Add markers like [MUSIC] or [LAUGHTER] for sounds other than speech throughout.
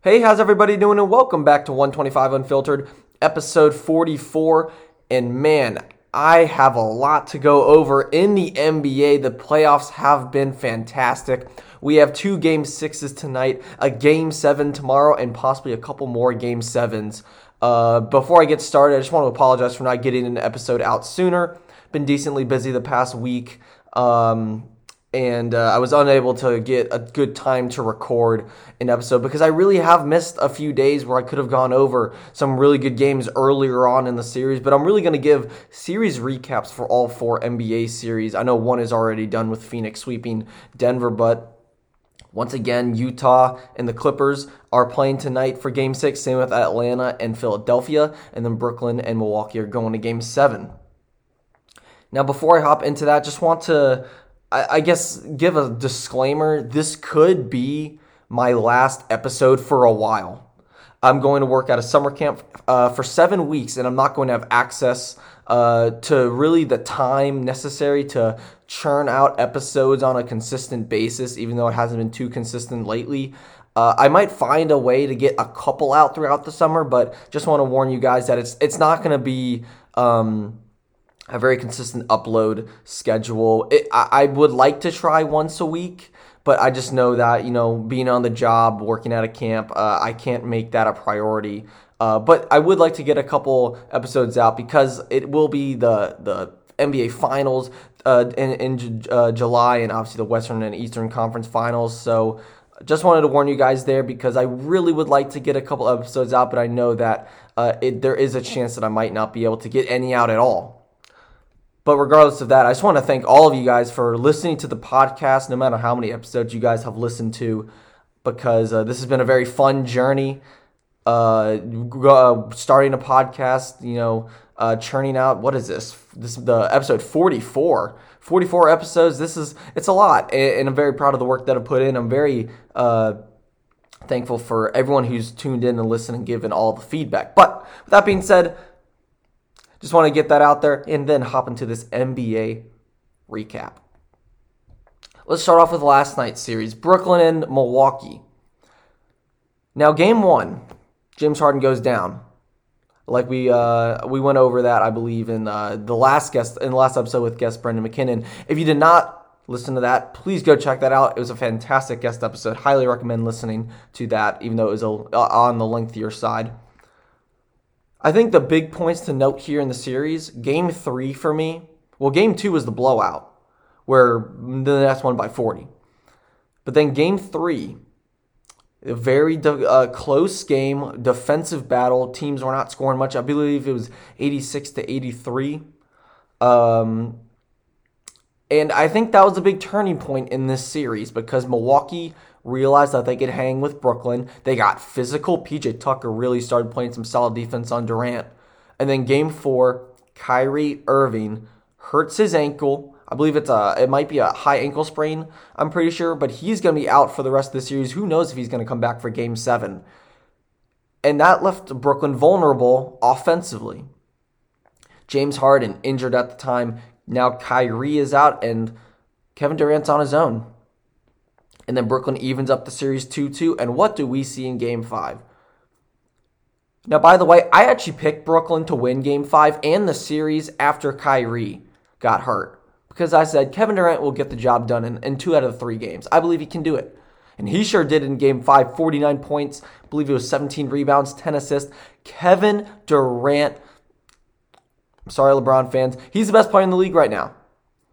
Hey, how's everybody doing? And welcome back to 125 Unfiltered, episode 44. And man, I have a lot to go over in the NBA. The playoffs have been fantastic. We have two game sixes tonight, a game seven tomorrow, and possibly a couple more game sevens. Uh, before I get started, I just want to apologize for not getting an episode out sooner. Been decently busy the past week. Um, and uh, I was unable to get a good time to record an episode because I really have missed a few days where I could have gone over some really good games earlier on in the series. But I'm really going to give series recaps for all four NBA series. I know one is already done with Phoenix sweeping Denver, but once again, Utah and the Clippers are playing tonight for game six, same with Atlanta and Philadelphia, and then Brooklyn and Milwaukee are going to game seven. Now, before I hop into that, just want to I, I guess give a disclaimer. This could be my last episode for a while. I'm going to work at a summer camp uh, for seven weeks, and I'm not going to have access uh, to really the time necessary to churn out episodes on a consistent basis, even though it hasn't been too consistent lately. Uh, I might find a way to get a couple out throughout the summer, but just want to warn you guys that it's it's not going to be um, a very consistent upload schedule. It, I, I, would like to try once a week, but I just know that you know being on the job, working at a camp, uh, I can't make that a priority. Uh, but I would like to get a couple episodes out because it will be the the NBA Finals uh, in, in uh, July, and obviously the Western and Eastern Conference Finals. So just wanted to warn you guys there because I really would like to get a couple episodes out, but I know that uh, it, there is a chance that I might not be able to get any out at all. But regardless of that, I just want to thank all of you guys for listening to the podcast, no matter how many episodes you guys have listened to, because uh, this has been a very fun journey. Uh, uh, starting a podcast, you know, uh, churning out what is this? This is the episode 44. 44 episodes. This is it's a lot, and I'm very proud of the work that I put in. I'm very uh, thankful for everyone who's tuned in and listened and given all the feedback. But with that being said, just want to get that out there and then hop into this NBA recap. Let's start off with last night's series Brooklyn and Milwaukee. Now, game one, James Harden goes down. Like we uh, we went over that, I believe, in uh, the last guest in the last episode with guest Brendan McKinnon. If you did not listen to that, please go check that out. It was a fantastic guest episode. Highly recommend listening to that, even though it was a, uh, on the lengthier side. I think the big points to note here in the series, game three for me, well, game two was the blowout, where the Nets won by 40. But then game three, a very de- uh, close game, defensive battle. Teams were not scoring much. I believe it was 86 to 83. Um, and I think that was a big turning point in this series because Milwaukee realized that they could hang with Brooklyn. They got physical. PJ Tucker really started playing some solid defense on Durant. And then game four, Kyrie Irving hurts his ankle. I believe it's a it might be a high ankle sprain, I'm pretty sure, but he's gonna be out for the rest of the series. Who knows if he's gonna come back for game seven? And that left Brooklyn vulnerable offensively. James Harden injured at the time. Now Kyrie is out and Kevin Durant's on his own. And then Brooklyn evens up the series 2 2. And what do we see in game five? Now, by the way, I actually picked Brooklyn to win game five and the series after Kyrie got hurt. Because I said Kevin Durant will get the job done in, in two out of three games. I believe he can do it. And he sure did in game five 49 points. I believe it was 17 rebounds, 10 assists. Kevin Durant, I'm sorry, LeBron fans, he's the best player in the league right now.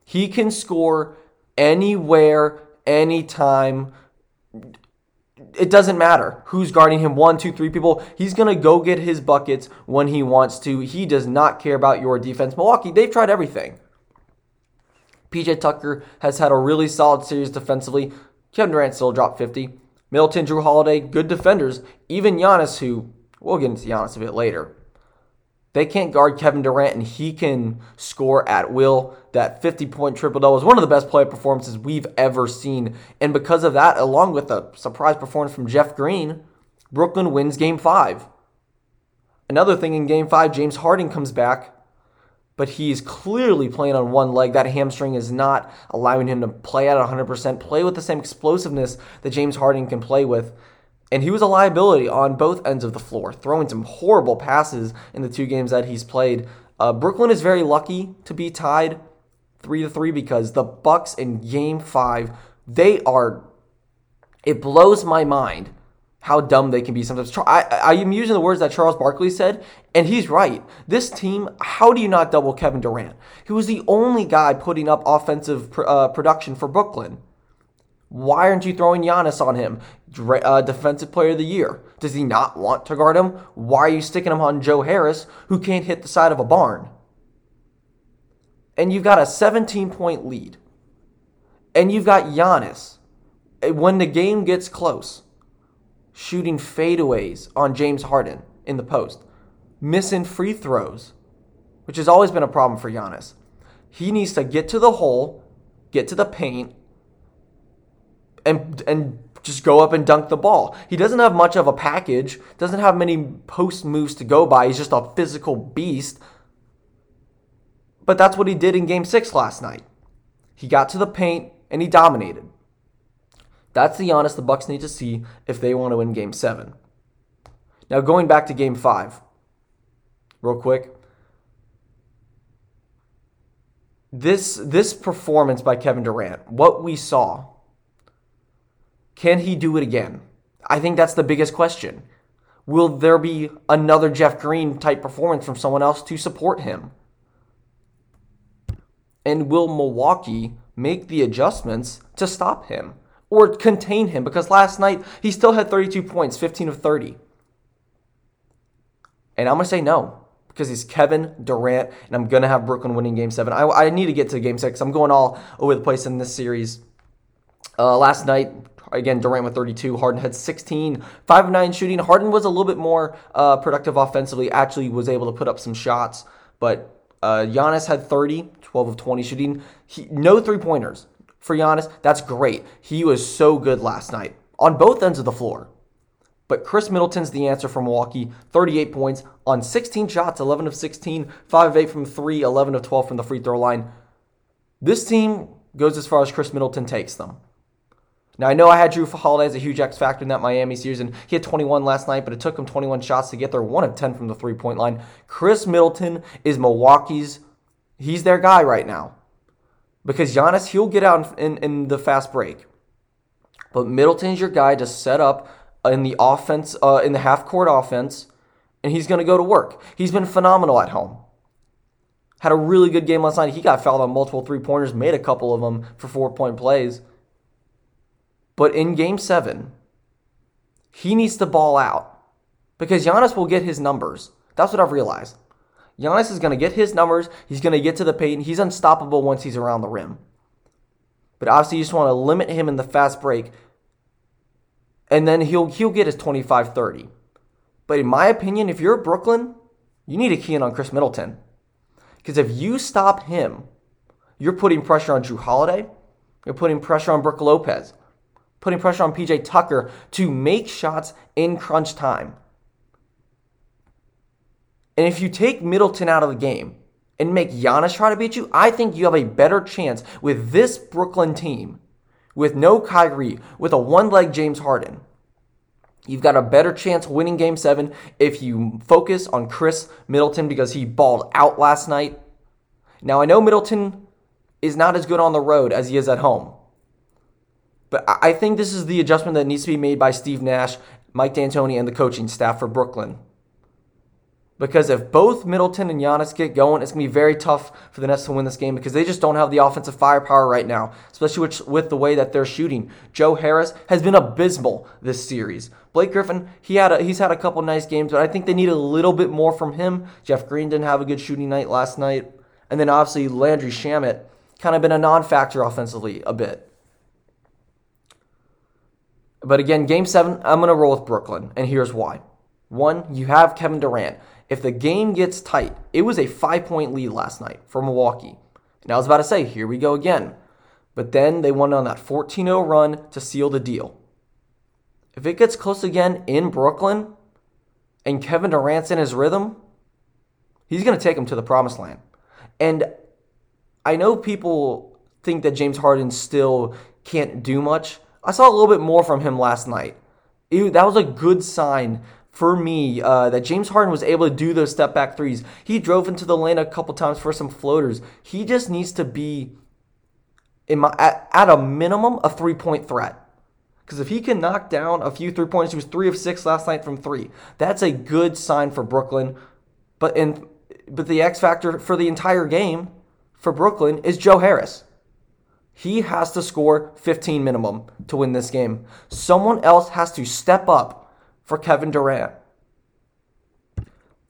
He can score anywhere anytime. It doesn't matter who's guarding him one, two, three people. He's going to go get his buckets when he wants to. He does not care about your defense. Milwaukee, they've tried everything. PJ Tucker has had a really solid series defensively. Kevin Durant still dropped 50. Middleton, Jrue Holiday, good defenders. Even Giannis, who we'll get into Giannis a bit later. They can't guard Kevin Durant, and he can score at will. That 50 point triple double is one of the best player performances we've ever seen. And because of that, along with a surprise performance from Jeff Green, Brooklyn wins game five. Another thing in game five, James Harden comes back, but he's clearly playing on one leg. That hamstring is not allowing him to play at 100%, play with the same explosiveness that James Harden can play with. And he was a liability on both ends of the floor, throwing some horrible passes in the two games that he's played. Uh, Brooklyn is very lucky to be tied three to three because the Bucks in Game Five, they are. It blows my mind how dumb they can be sometimes. I, I am using the words that Charles Barkley said, and he's right. This team, how do you not double Kevin Durant? He was the only guy putting up offensive uh, production for Brooklyn. Why aren't you throwing Giannis on him? Uh, defensive player of the year. Does he not want to guard him? Why are you sticking him on Joe Harris, who can't hit the side of a barn? And you've got a 17 point lead. And you've got Giannis. When the game gets close, shooting fadeaways on James Harden in the post, missing free throws, which has always been a problem for Giannis. He needs to get to the hole, get to the paint, and and just go up and dunk the ball. He doesn't have much of a package, doesn't have many post moves to go by. He's just a physical beast. But that's what he did in game 6 last night. He got to the paint and he dominated. That's the Giannis the Bucks need to see if they want to win Game Seven. Now going back to Game Five, real quick. This this performance by Kevin Durant, what we saw, can he do it again? I think that's the biggest question. Will there be another Jeff Green type performance from someone else to support him? And will Milwaukee make the adjustments to stop him? or contain him because last night he still had 32 points, 15 of 30. And I'm going to say no because he's Kevin Durant, and I'm going to have Brooklyn winning game seven. I, I need to get to game six. I'm going all over the place in this series. Uh, last night, again, Durant with 32. Harden had 16, 5 of 9 shooting. Harden was a little bit more uh, productive offensively, actually was able to put up some shots, but uh, Giannis had 30, 12 of 20 shooting. He, no three pointers for Giannis, that's great. He was so good last night on both ends of the floor. But Khris Middleton's the answer for Milwaukee. 38 points on 16 shots, 11 of 16, 5 of 8 from 3, 11 of 12 from the free throw line. This team goes as far as Khris Middleton takes them. Now, I know I had Jrue Holiday as a huge X factor in that Miami series, and he had 21 last night, but it took him 21 shots to get there, 1 of 10 from the three point line. Khris Middleton is Milwaukee's, he's their guy right now because Giannis, he'll get out in, in, in the fast break. But Middleton's your guy to set up in the offense, uh, in the half court offense, and he's going to go to work. He's been phenomenal at home. Had a really good game last night. He got fouled on multiple three pointers, made a couple of them for four point plays. But in game seven, he needs to ball out because Giannis will get his numbers. That's what I've realized. Giannis is going to get his numbers. He's going to get to the paint. He's unstoppable once he's around the rim. But obviously, you just want to limit him in the fast break. And then he'll, he'll get his 25 30. But in my opinion, if you're Brooklyn, you need to key in on Khris Middleton. Because if you stop him, you're putting pressure on Jrue Holiday. You're putting pressure on Brook Lopez. Putting pressure on PJ Tucker to make shots in crunch time. And if you take Middleton out of the game and make Giannis try to beat you, I think you have a better chance with this Brooklyn team, with no Kyrie, with a one leg James Harden. You've got a better chance winning game seven if you focus on Khris Middleton because he balled out last night. Now, I know Middleton is not as good on the road as he is at home. But I think this is the adjustment that needs to be made by Steve Nash, Mike D'Antoni, and the coaching staff for Brooklyn. Because if both Middleton and Giannis get going, it's going to be very tough for the Nets to win this game because they just don't have the offensive firepower right now, especially with, the way that they're shooting. Joe Harris has been abysmal this series. Blake Griffin, he had a, he's had a couple nice games, but I think they need a little bit more from him. Jeff Green didn't have a good shooting night last night. And then obviously Landry Shamet kind of been a non-factor offensively a bit. But again, game seven, I'm going to roll with Brooklyn, and here's why. One, you have Kevin Durant if the game gets tight, it was a five point lead last night for Milwaukee. And I was about to say, here we go again. But then they went on that 14 0 run to seal the deal. If it gets close again in Brooklyn and Kevin Durant's in his rhythm, he's going to take him to the promised land. And I know people think that James Harden still can't do much. I saw a little bit more from him last night. That was a good sign for me uh, that James Harden was able to do those step back threes. He drove into the lane a couple times for some floaters. He just needs to be, in my, at, at a minimum, a three point threat. Because if he can knock down a few three points, he was three of six last night from three. That's a good sign for Brooklyn. But in but the X factor for the entire game for Brooklyn is Joe Harris. He has to score 15 minimum to win this game. Someone else has to step up for Kevin Durant.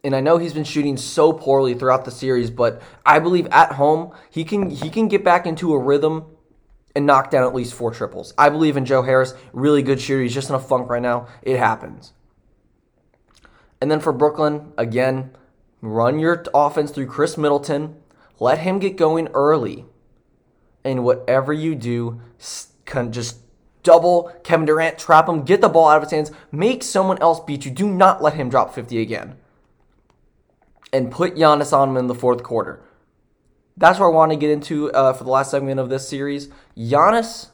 And I know he's been shooting so poorly throughout the series, but I believe at home he can he can get back into a rhythm and knock down at least four triples. I believe in Joe Harris, really good shooter. He's just in a funk right now. It happens. And then for Brooklyn, again, run your offense through Khris Middleton. Let him get going early. And whatever you do, just double Kevin Durant, trap him, get the ball out of his hands, make someone else beat you. Do not let him drop 50 again. And put Giannis on him in the fourth quarter. That's what I want to get into uh, for the last segment of this series. Giannis,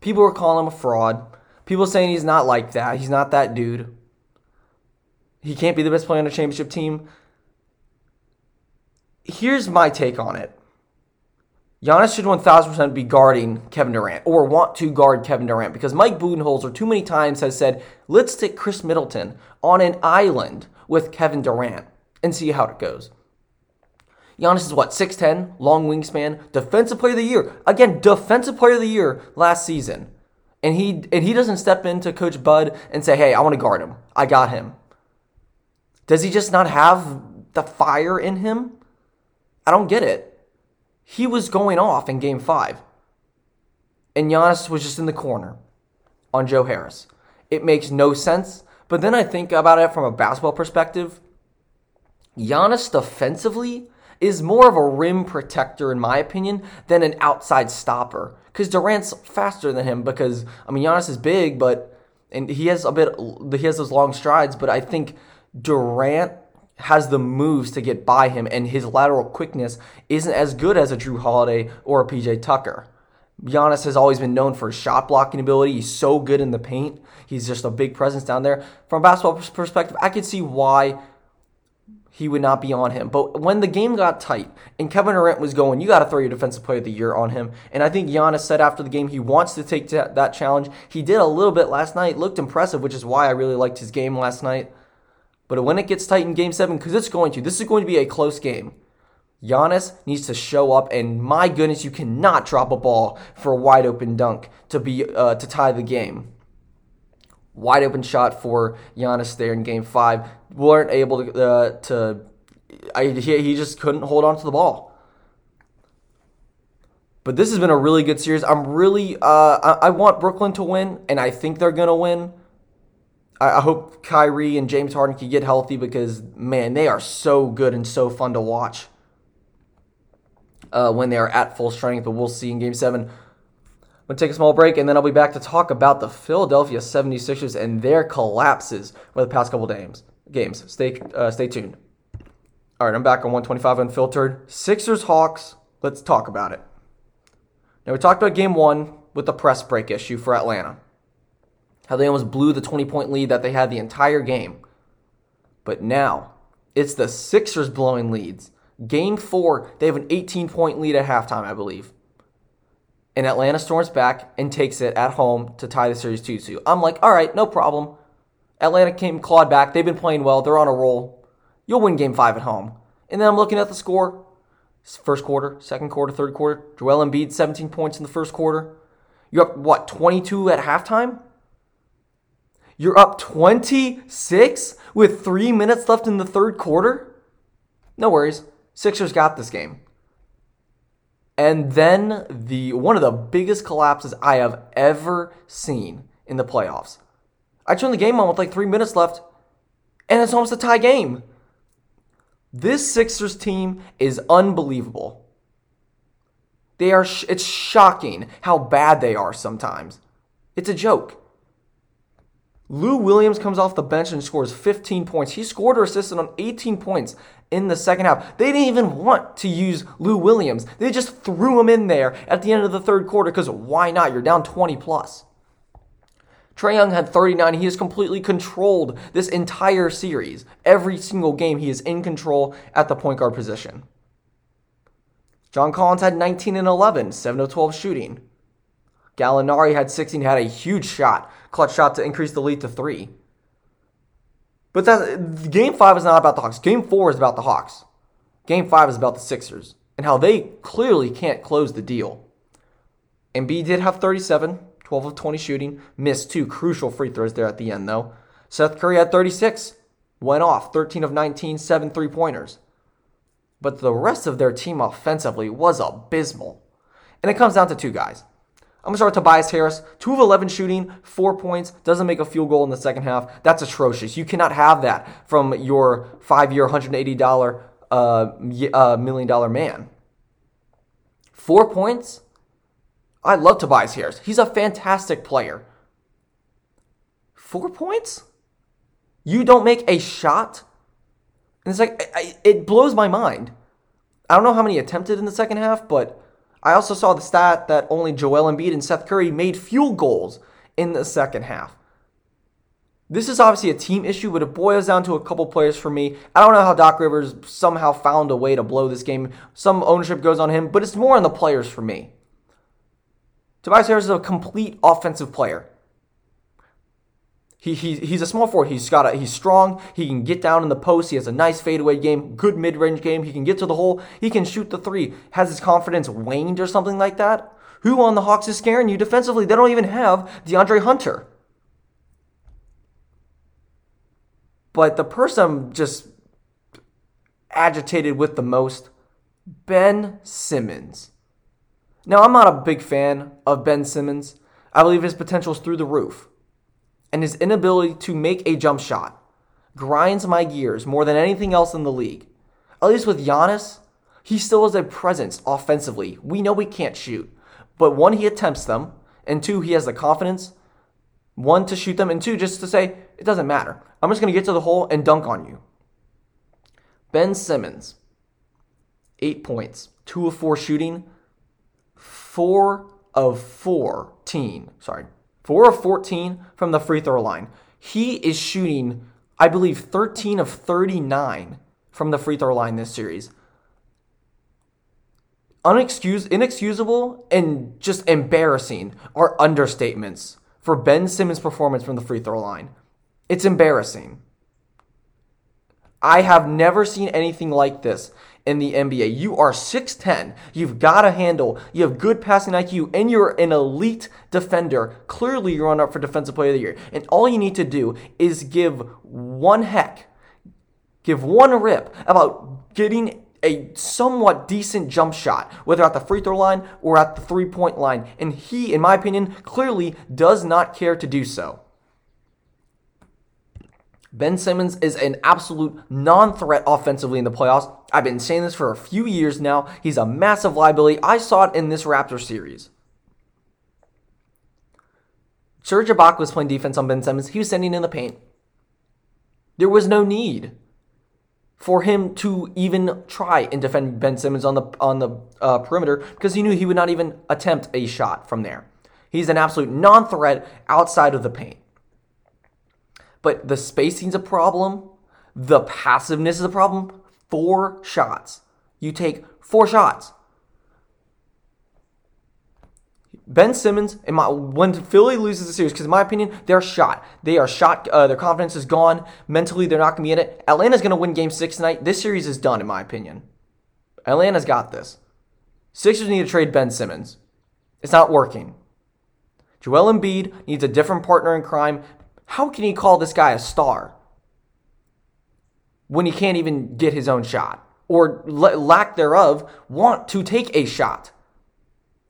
people were calling him a fraud. People saying he's not like that. He's not that dude. He can't be the best player on a championship team. Here's my take on it. Giannis should 1000% be guarding Kevin Durant or want to guard Kevin Durant because Mike Budenholzer too many times has said, let's take Khris Middleton on an island with Kevin Durant and see how it goes. Giannis is what, 6'10, long wingspan, defensive player of the year. Again, defensive player of the year last season. And he and he doesn't step into Coach Bud and say, hey, I want to guard him. I got him. Does he just not have the fire in him? I don't get it. He was going off in game five. And Giannis was just in the corner on Joe Harris. It makes no sense. But then I think about it from a basketball perspective. Giannis defensively is more of a rim protector, in my opinion, than an outside stopper. Because Durant's faster than him. Because I mean, Giannis is big, but and he has a bit. He has those long strides, but I think Durant has the moves to get by him, and his lateral quickness isn't as good as a Jrue Holiday or a PJ Tucker. Giannis has always been known for his shot blocking ability. He's so good in the paint. He's just a big presence down there. From a basketball perspective, I could see why he would not be on him. But when the game got tight and Kevin Durant was going, you got to throw your defensive player of the year on him. And I think Giannis said after the game he wants to take that challenge. He did a little bit last night, looked impressive, which is why I really liked his game last night. But when it gets tight in game seven, because it's going to, this is going to be a close game. Giannis needs to show up, and my goodness, you cannot drop a ball for a wide open dunk to be uh, to tie the game. Wide open shot for Giannis there in Game Five. weren't able to uh, to. I, he, he just couldn't hold on to the ball. But this has been a really good series. I'm really uh, I, I want Brooklyn to win, and I think they're gonna win. I hope Kyrie and James Harden can get healthy because, man, they are so good and so fun to watch uh, when they are at full strength. But we'll see in game seven. I'm to take a small break and then I'll be back to talk about the Philadelphia 76ers and their collapses over the past couple games. Games. Stay, uh, stay tuned. All right, I'm back on 125 Unfiltered. Sixers Hawks. Let's talk about it. Now, we talked about game one with the press break issue for Atlanta how they almost blew the 20 point lead that they had the entire game. But now, it's the Sixers blowing leads. Game four, they have an 18 point lead at halftime, I believe. And Atlanta storms back and takes it at home to tie the series 2 2. I'm like, all right, no problem. Atlanta came clawed back. They've been playing well. They're on a roll. You'll win game five at home. And then I'm looking at the score. First quarter, second quarter, third quarter. Joel Embiid, 17 points in the first quarter. You're up, what, 22 at halftime? You're up 26 with three minutes left in the third quarter? No worries. Sixers got this game. And then the one of the biggest collapses I have ever seen in the playoffs. I turned the game on with like three minutes left, and it's almost a tie game. This Sixers team is unbelievable. They are. Sh- it's shocking how bad they are sometimes. It's a joke. Lou Williams comes off the bench and scores 15 points. He scored or assisted on 18 points in the second half. They didn't even want to use Lou Williams. They just threw him in there at the end of the third quarter because why not? You're down 20 plus. Trae Young had 39. He has completely controlled this entire series. Every single game, he is in control at the point guard position. John Collins had 19 and 11, 7 of 12 shooting. Gallinari had 16, had a huge shot, clutch shot to increase the lead to three. But that, game five is not about the Hawks. Game four is about the Hawks. Game five is about the Sixers and how they clearly can't close the deal. Embiid did have 37, 12 of 20 shooting, missed two crucial free throws there at the end, though. Seth Curry had 36, went off, 13 of 19, seven three pointers. But the rest of their team offensively was abysmal. And it comes down to two guys. I'm to start with Tobias Harris. 2 of 11 shooting, 4 points, doesn't make a field goal in the second half. That's atrocious. You cannot have that from your five year, $180 uh, uh, million dollar man. Four points? I love Tobias Harris. He's a fantastic player. Four points? You don't make a shot? And it's like, it blows my mind. I don't know how many attempted in the second half, but I also saw the stat that only Joel Embiid and Seth Curry made field goals in the second half. This is obviously a team issue, but it boils down to a couple players for me. I don't know how Doc Rivers somehow found a way to blow this game. Some ownership goes on him, but it's more on the players for me. Tobias Harris is a complete offensive player. He, he, he's a small forward. He's got a, he's strong. He can get down in the post. He has a nice fadeaway game, good mid range game. He can get to the hole. He can shoot the three. Has his confidence waned or something like that? Who on the Hawks is scaring you defensively? They don't even have DeAndre Hunter. But the person I'm just agitated with the most, Ben Simmons. Now, I'm not a big fan of Ben Simmons. I believe his potential is through the roof and his inability to make a jump shot grinds my gears more than anything else in the league. At least with Giannis, he still has a presence offensively. We know he can't shoot, but one, he attempts them, and two, he has the confidence, one, to shoot them, and two, just to say, it doesn't matter. I'm just going to get to the hole and dunk on you. Ben Simmons, eight points, two of four shooting, four of 14, sorry, 4 of 14 from the free throw line. He is shooting, I believe, 13 of 39 from the free throw line this series. Unexcused, inexcusable and just embarrassing are understatements for Ben Simmons' performance from the free throw line. It's embarrassing. I have never seen anything like this in the NBA. You are 6'10. You've got a handle. You have good passing IQ, and you're an elite defender. Clearly, you're on up for Defensive Player of the Year. And all you need to do is give one heck, give one rip about getting a somewhat decent jump shot, whether at the free throw line or at the three point line. And he, in my opinion, clearly does not care to do so. Ben Simmons is an absolute non threat offensively in the playoffs. I've been saying this for a few years now. He's a massive liability. I saw it in this Raptor series. Serge Ibaka was playing defense on Ben Simmons. He was sending in the paint. There was no need for him to even try and defend Ben Simmons on the on the uh, perimeter because he knew he would not even attempt a shot from there. He's an absolute non-threat outside of the paint. But the spacing's a problem. The passiveness is a problem. Four shots. You take four shots. Ben Simmons, in my, when Philly loses the series, because in my opinion, they're shot. They are shot. Uh, their confidence is gone. Mentally, they're not going to be in it. Atlanta's going to win game six tonight. This series is done, in my opinion. Atlanta's got this. Sixers need to trade Ben Simmons. It's not working. Joel Embiid needs a different partner in crime. How can he call this guy a star when he can't even get his own shot or lack thereof want to take a shot?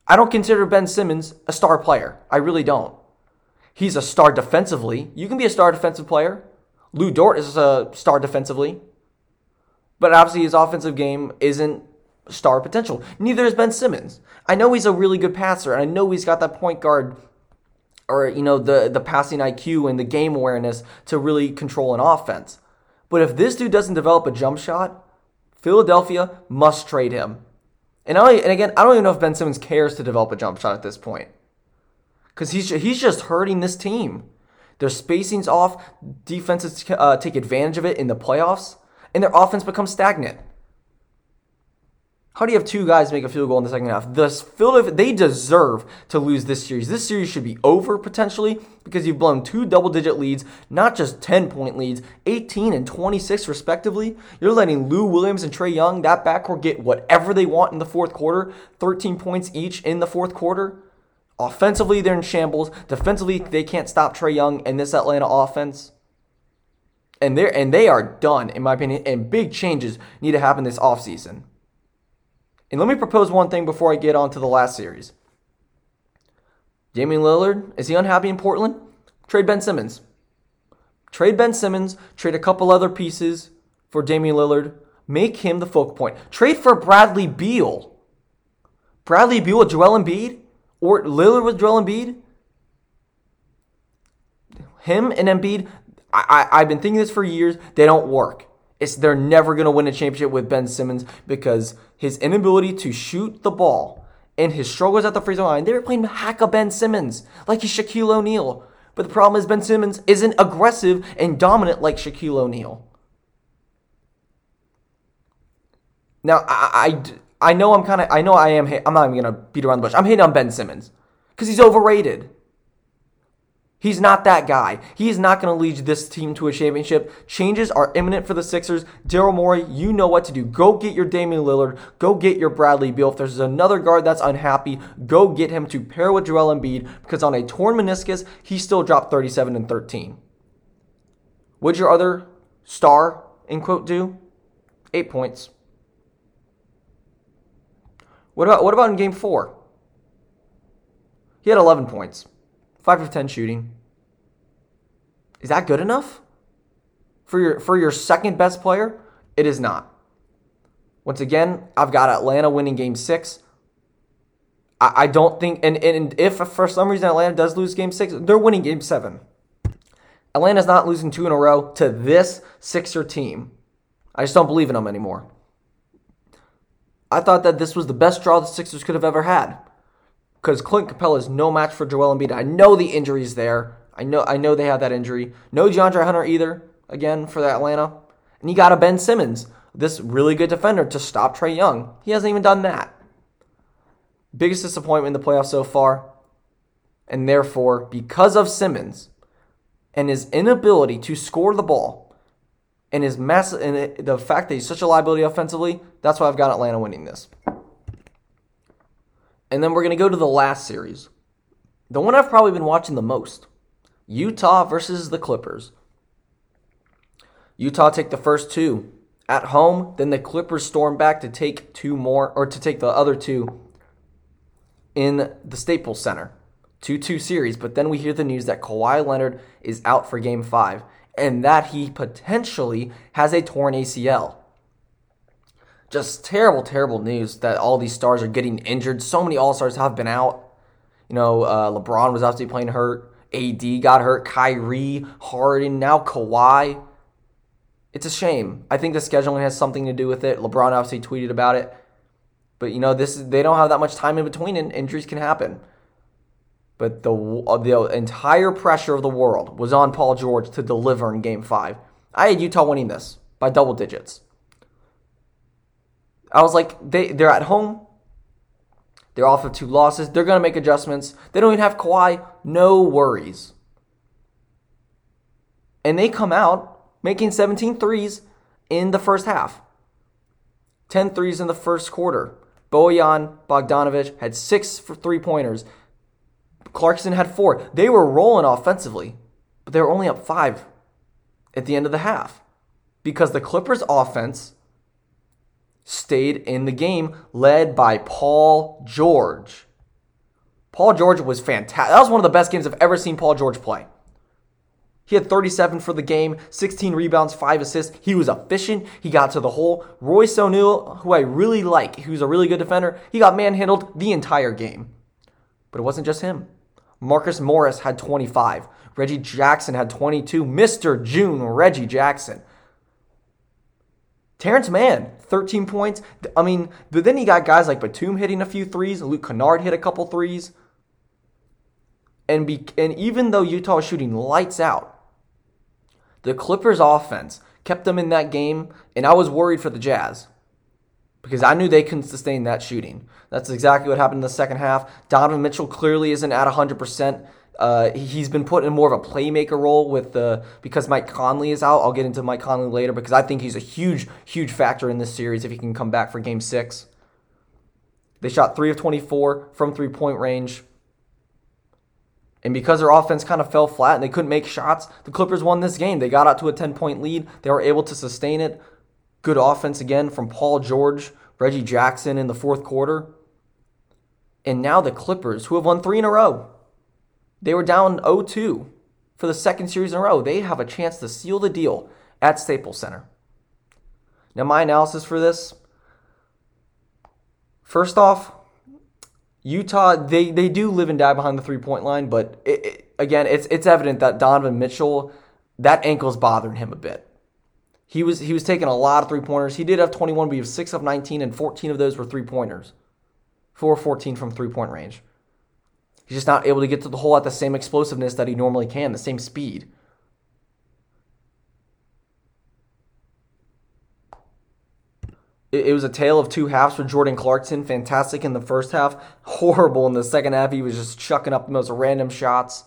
I don't consider Ben Simmons a star player. I really don't. He's a star defensively. You can be a star defensive player. Lu Dort is a star defensively. But obviously, his offensive game isn't star potential. Neither is Ben Simmons. I know he's a really good passer, and I know he's got that point guard or you know the the passing IQ and the game awareness to really control an offense. But if this dude doesn't develop a jump shot, Philadelphia must trade him. And I, and again, I don't even know if Ben Simmons cares to develop a jump shot at this point, because he's he's just hurting this team. Their spacing's off. Defenses uh, take advantage of it in the playoffs, and their offense becomes stagnant. How do you have two guys make a field goal in the second half? The Philadelphia, they deserve to lose this series. This series should be over potentially because you've blown two double-digit leads, not just 10-point leads, 18 and 26 respectively. You're letting Lou Williams and Trae Young, that backcourt, get whatever they want in the fourth quarter, 13 points each in the fourth quarter. Offensively, they're in shambles. Defensively, they can't stop Trae Young and this Atlanta offense. And they're and they are done, in my opinion. And big changes need to happen this offseason. And let me propose one thing before I get on to the last series. Damian Lillard, is he unhappy in Portland? Trade Ben Simmons. Trade Ben Simmons, trade a couple other pieces for Damian Lillard, make him the focal point. Trade for Bradley Beal. Bradley Beal with Joel Embiid? Or Lillard with Joel Embiid? Him and Embiid, I, I, I've been thinking this for years. They don't work. It's, they're never going to win a championship with Ben Simmons because his inability to shoot the ball and his struggles at the free throw line, they were playing hack a Ben Simmons like he's Shaquille O'Neal. But the problem is Ben Simmons isn't aggressive and dominant like Shaquille O'Neal. Now, I, I, I know I'm kind of, I know I am, I'm not even to beat around the bush. I'm hating on Ben Simmons because he's overrated. He's not that guy. He is not going to lead this team to a championship. Changes are imminent for the Sixers. Daryl Morey, you know what to do. Go get your Damian Lillard. Go get your Bradley Beal. If there's another guard that's unhappy, go get him to pair with Joel Embiid because on a torn meniscus, he still dropped 37 and 13. Would your other star, in quote, do? Eight points. What about, what about in game four? He had 11 points. 5 of 10 shooting. Is that good enough? For your for your second best player? It is not. Once again, I've got Atlanta winning game six. I, I don't think and, and if for some reason Atlanta does lose game six, they're winning game seven. Atlanta's not losing two in a row to this Sixer team. I just don't believe in them anymore. I thought that this was the best draw the Sixers could have ever had because Clint Capela is no match for Joel Embiid. I know the injury's there. I know I know they have that injury. No DeAndre Hunter either. Again for Atlanta, and you got a Ben Simmons, this really good defender to stop Trae Young. He hasn't even done that. Biggest disappointment in the playoffs so far, and therefore because of Simmons and his inability to score the ball and his mass and the fact that he's such a liability offensively, that's why I've got Atlanta winning this. And then we're going to go to the last series. The one I've probably been watching the most Utah versus the Clippers. Utah take the first two at home, then the Clippers storm back to take two more, or to take the other two in the Staples Center. 2 2 series, but then we hear the news that Kawhi Leonard is out for game five and that he potentially has a torn ACL just terrible, terrible news that all these stars are getting injured. So many All Stars have been out. You know, uh, LeBron was obviously playing hurt. AD got hurt. Kyrie, Harden, now Kawhi. It's a shame. I think the scheduling has something to do with it. LeBron obviously tweeted about it. But you know, this they don't have that much time in between, and injuries can happen. But the the entire pressure of the world was on Paul George to deliver in Game Five. I had Utah winning this by double digits. I was like, they they're at home. They're off of two losses. They're gonna make adjustments. They don't even have Kawhi. No worries. And they come out making 17 threes in the first half. 10 threes in the first quarter. Bojan Bogdanovic had six for three pointers. Clarkson had four. They were rolling offensively, but they were only up five at the end of the half because the Clippers' offense stayed in the game, led by Paul George. Paul George was fantastic. That was one of the best games I've ever seen Paul George play. He had 37 for the game, 16 rebounds, 5 assists. He was efficient. He got to the hole. Royce O'Neale, who I really like, who's a really good defender, he got manhandled the entire game. But it wasn't just him. Marcus Morris had 25. Reggie Jackson had 22. Mr. June, Reggie Jackson. Terance Mann, 13 points. I mean, but then you got guys like Batum hitting a few threes. Luke Kennard hit a couple threes. And, be, and even though Utah was shooting lights out, the Clippers offense kept them in that game, and I was worried for the Jazz because I knew they couldn't sustain that shooting. That's exactly what happened in the second half. Donovan Mitchell clearly isn't at 100%. Uh, he's been put in more of a playmaker role with the because Mike Conley is out. I'll get into Mike Conley later because I think he's a huge, huge factor in this series if he can come back for Game Six. They shot three of 24 from three point range. And because their offense kind of fell flat and they couldn't make shots, the Clippers won this game. They got out to a 10 point lead. They were able to sustain it. Good offense again from Paul George, Reggie Jackson in the fourth quarter. And now the Clippers, who have won three in a row, they were down 0 2 for the second series in a row. They have a chance to seal the deal at Staples Center. Now, my analysis for this first off, Utah, they, they do live and die behind the three point line, but it, it, again, it's it's evident that Donovan Mitchell, that ankle's bothering him a bit. He was he was taking a lot of three pointers. He did have 21, but he was 6 of 19, and 14 of those were three pointers. 4 14 from three point range. He's just not able to get to the hole at the same explosiveness that he normally can, the same speed. It, was a tale of two halves for Jordan Clarkson. Fantastic in the first half, [LAUGHS] horrible in the second half. He was just chucking up the most random shots.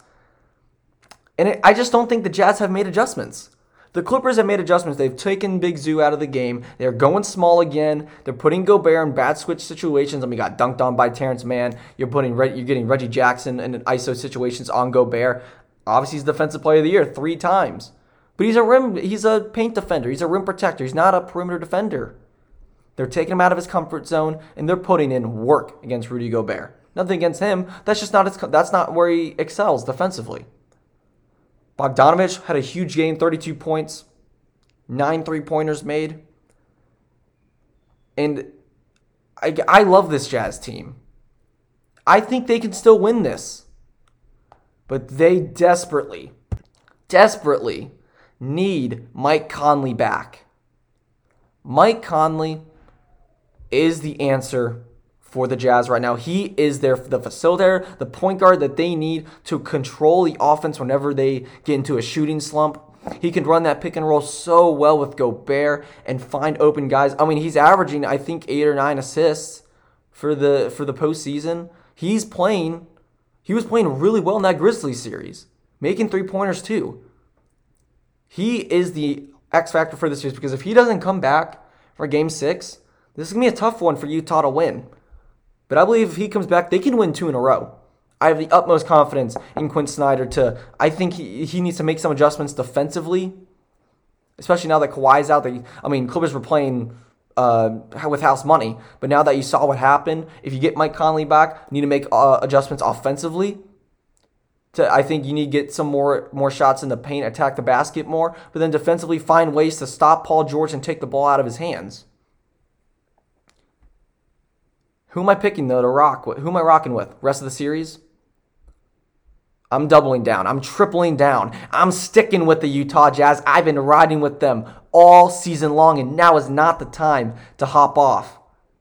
And it, I just don't think the Jazz have made adjustments. The Clippers have made adjustments. They've taken Big Zoo out of the game. They're going small again. They're putting Gobert in bad switch situations. I mean, got dunked on by Terance Mann. You're putting you're getting Reggie Jackson in ISO situations on Gobert. Obviously, he's defensive player of the year three times. But he's a rim. He's a paint defender. He's a rim protector. He's not a perimeter defender. They're taking him out of his comfort zone and they're putting in work against Rudy Gobert. Nothing against him. That's just not his, that's not where he excels defensively. Bogdanovich had a huge game, 32 points, nine three pointers made. And I, I love this Jazz team. I think they can still win this. But they desperately, desperately need Mike Conley back. Mike Conley is the answer for the Jazz right now. He is their the facilitator, the point guard that they need to control the offense whenever they get into a shooting slump. He can run that pick and roll so well with Gobert and find open guys. I mean, he's averaging I think eight or nine assists for the for the postseason. He's playing. He was playing really well in that Grizzlies series, making three pointers too. He is the X factor for this series because if he doesn't come back for Game Six, this is gonna be a tough one for Utah to win. But I believe if he comes back, they can win two in a row. I have the utmost confidence in Quin Snyder to. I think he, he needs to make some adjustments defensively, especially now that Kawhi's out. That I mean, Clippers were playing uh, with house money, but now that you saw what happened, if you get Mike Conley back, you need to make uh, adjustments offensively. To, I think you need to get some more more shots in the paint, attack the basket more, but then defensively find ways to stop Paul George and take the ball out of his hands. Who am I picking though to rock? With? Who am I rocking with? Rest of the series? I'm doubling down. I'm tripling down. I'm sticking with the Utah Jazz. I've been riding with them all season long, and now is not the time to hop off.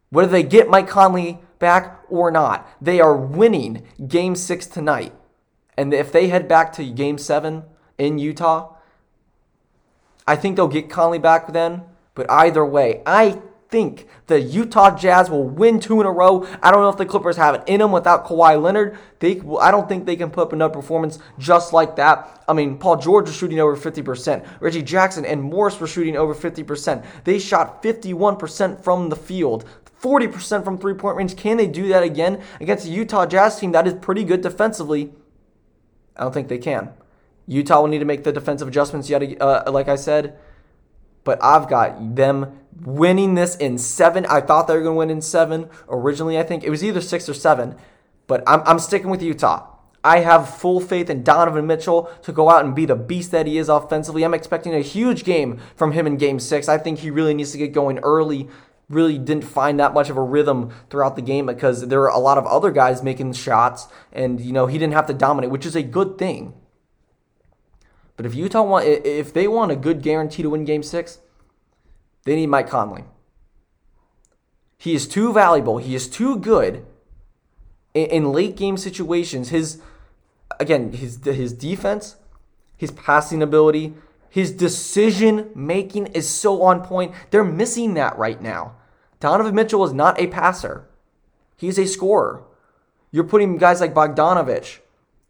Whether they get Mike Conley back or not, they are winning game six tonight. And if they head back to game seven in Utah, I think they'll get Conley back then. But either way, I think the Utah Jazz will win two in a row. I don't know if the Clippers have it in them without Kawhi Leonard. They, I don't think they can put up another performance just like that. I mean, Paul George was shooting over 50%. Reggie Jackson and Morris were shooting over 50%. They shot 51% from the field. 40% from three point range. Can they do that again against a Utah Jazz team that is pretty good defensively? I don't think they can. Utah will need to make the defensive adjustments yet, uh, like I said. But I've got them winning this in seven. I thought they were going to win in seven originally. I think it was either six or seven, but I'm, I'm sticking with Utah. I have full faith in Donovan Mitchell to go out and be the beast that he is offensively. I'm expecting a huge game from him in game six. I think he really needs to get going early. Really didn't find that much of a rhythm throughout the game because there were a lot of other guys making shots, and you know he didn't have to dominate, which is a good thing. But if Utah want, if they want a good guarantee to win Game Six, they need Mike Conley. He is too valuable. He is too good in, in late game situations. His again, his his defense, his passing ability, his decision making is so on point. They're missing that right now. Donovan Mitchell is not a passer. He's a scorer. You're putting guys like Bogdanovich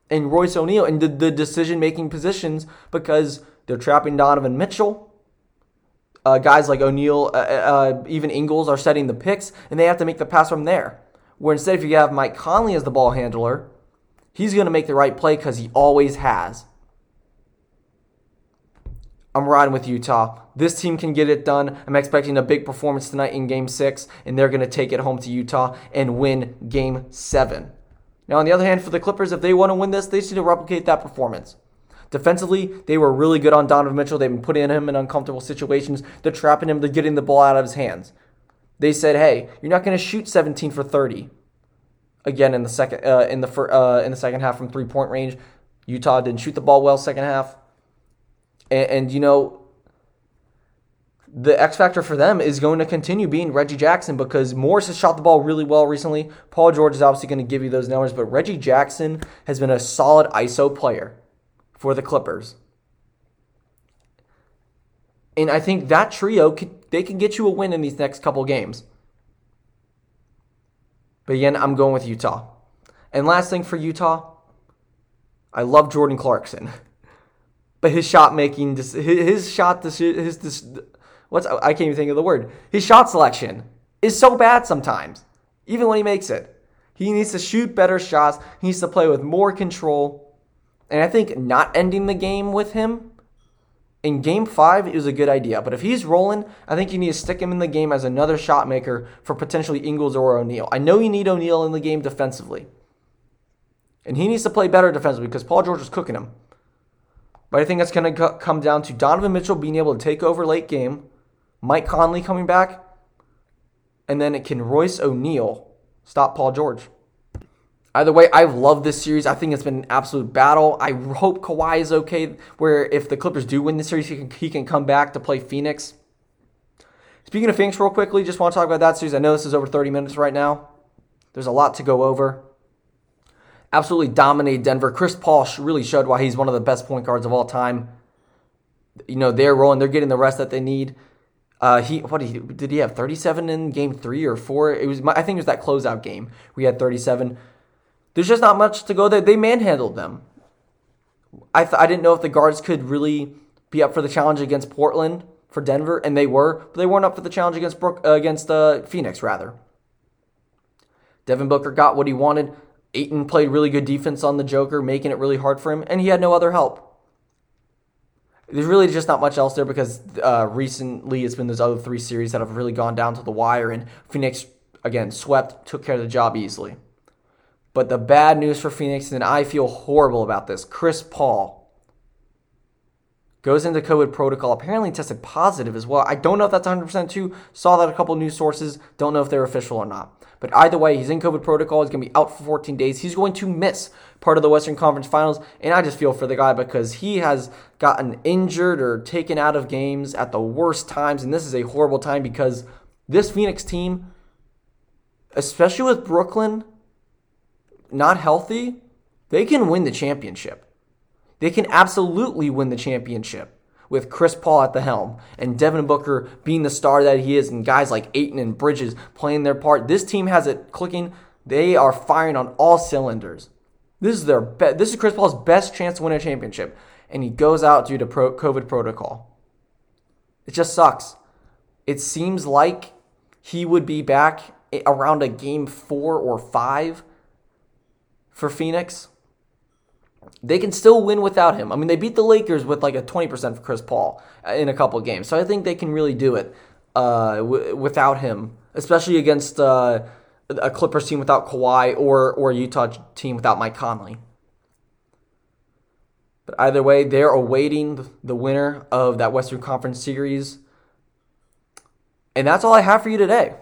and Royce O'Neale in the, the decision making positions because they're trapping Donovan Mitchell. Uh, guys like O'Neale, uh, uh, even Ingles are setting the picks, and they have to make the pass from there. Where instead, if you have Mike Conley as the ball handler, he's going to make the right play because he always has. I'm riding with Utah. This team can get it done. I'm expecting a big performance tonight in game six, and they're going to take it home to Utah and win game seven. Now, on the other hand, for the Clippers, if they want to win this, they need to replicate that performance. Defensively, they were really good on Donovan Mitchell. They've been putting him in uncomfortable situations. They're trapping him. They're getting the ball out of his hands. They said, "Hey, you're not going to shoot 17 for 30." Again, in the second uh, in the fir- uh, in the second half from three point range, Utah didn't shoot the ball well second half, and, and you know the X factor for them is going to continue being Reggie Jackson because Morris has shot the ball really well recently. Paul George is obviously going to give you those numbers, but Reggie Jackson has been a solid ISO player for the Clippers. And I think that trio could, they can get you a win in these next couple games. But again, I'm going with Utah. And last thing for Utah, I love Jordan Clarkson. [LAUGHS] But his shot making, his shot, his, his, what's I can't even think of the word. His shot selection is so bad sometimes, even when he makes it. He needs to shoot better shots. He needs to play with more control. And I think not ending the game with him in game five is a good idea. But if he's rolling, I think you need to stick him in the game as another shot maker for potentially Ingles or O'Neale. I know you need O'Neale in the game defensively. And he needs to play better defensively because Paul George is cooking him. But I think that's going to come down to Donovan Mitchell being able to take over late game Mike Conley coming back, and then it can Royce O'Neale stop Paul George. Either way, I've loved this series. I think it's been an absolute battle. I hope Kawhi is okay. Where if the Clippers do win this series, he can he can come back to play Phoenix. Speaking of Phoenix, real quickly, just want to talk about that series. I know this is over 30 minutes right now. There's a lot to go over. Absolutely dominated Denver. Chris Paul really showed why he's one of the best point guards of all time. You know they're rolling. They're getting the rest that they need. Uh, he what did he did he have 37 in game three or four? It was I think it was that closeout game. We had 37. There's just not much to go there. They manhandled them. I th- I didn't know if the guards could really be up for the challenge against Portland for Denver, and they were, but they weren't up for the challenge against Brook, uh, against uh, Phoenix rather. Devin Booker got what he wanted. Ayton played really good defense on the Joker, making it really hard for him, and he had no other help. There's really just not much else there because uh, recently it's been those other three series that have really gone down to the wire, and Phoenix again swept, took care of the job easily. But the bad news for Phoenix, and I feel horrible about this. Chris Paul goes into COVID protocol, apparently tested positive as well. I don't know if that's 100% true. Saw that a couple news sources. Don't know if they're official or not. But either way, he's in COVID protocol. He's going to be out for 14 days. He's going to miss part of the Western Conference Finals. And I just feel for the guy because he has gotten injured or taken out of games at the worst times. And this is a horrible time because this Phoenix team, especially with Brooklyn not healthy, they can win the championship. They can absolutely win the championship with Chris Paul at the helm and Devin Booker being the star that he is and guys like Ayton and Bridges playing their part. This team has it clicking. They are firing on all cylinders. This is their be- this is Chris Paul's best chance to win a championship and he goes out due to pro- COVID protocol. It just sucks. It seems like he would be back around a game 4 or 5 for Phoenix they can still win without him. I mean, they beat the Lakers with like a 20% for Chris Paul in a couple games. So I think they can really do it uh, w- without him, especially against uh, a Clippers team without Kawhi or, or a Utah team without Mike Conley. But either way, they're awaiting the winner of that Western Conference series. And that's all I have for you today.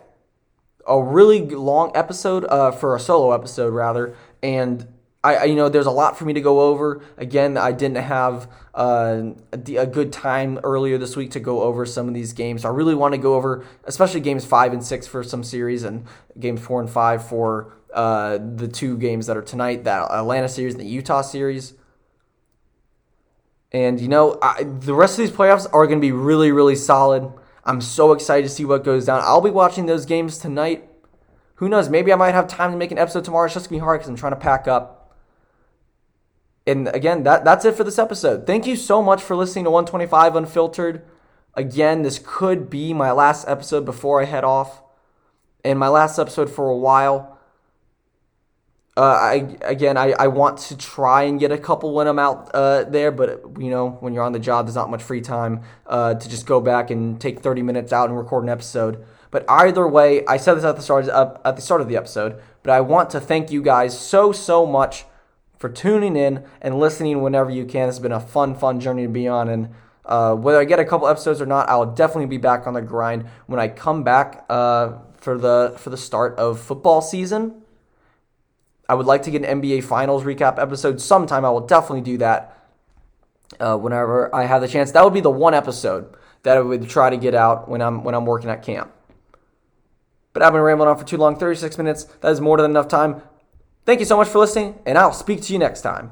A really long episode, uh, for a solo episode, rather. And I, you know, there's a lot for me to go over. Again, I didn't have uh, a, a, good time earlier this week to go over some of these games. I really want to go over, especially games five and six for some series, and games four and five for uh, the two games that are tonight, that Atlanta series and the Utah series. And you know, I, the rest of these playoffs are going to be really, really solid. I'm so excited to see what goes down. I'll be watching those games tonight. Who knows? Maybe I might have time to make an episode tomorrow. It's just gonna be hard because I'm trying to pack up. And again, that that's it for this episode. Thank you so much for listening to 125 Unfiltered. Again, this could be my last episode before I head off, and my last episode for a while. Uh, I again, I, I want to try and get a couple when I'm out uh, there, but you know, when you're on the job, there's not much free time uh, to just go back and take 30 minutes out and record an episode. But either way, I said this at the start uh, at the start of the episode, but I want to thank you guys so so much for tuning in and listening whenever you can. It's been a fun fun journey to be on, and uh, whether I get a couple episodes or not, I'll definitely be back on the grind when I come back uh, for the for the start of football season. I would like to get an NBA Finals recap episode sometime. I will definitely do that uh, whenever I have the chance. That would be the one episode that I would try to get out when I'm when I'm working at camp. But I've been rambling on for too long 36 minutes. That is more than enough time. Thank you so much for listening, and I'll speak to you next time.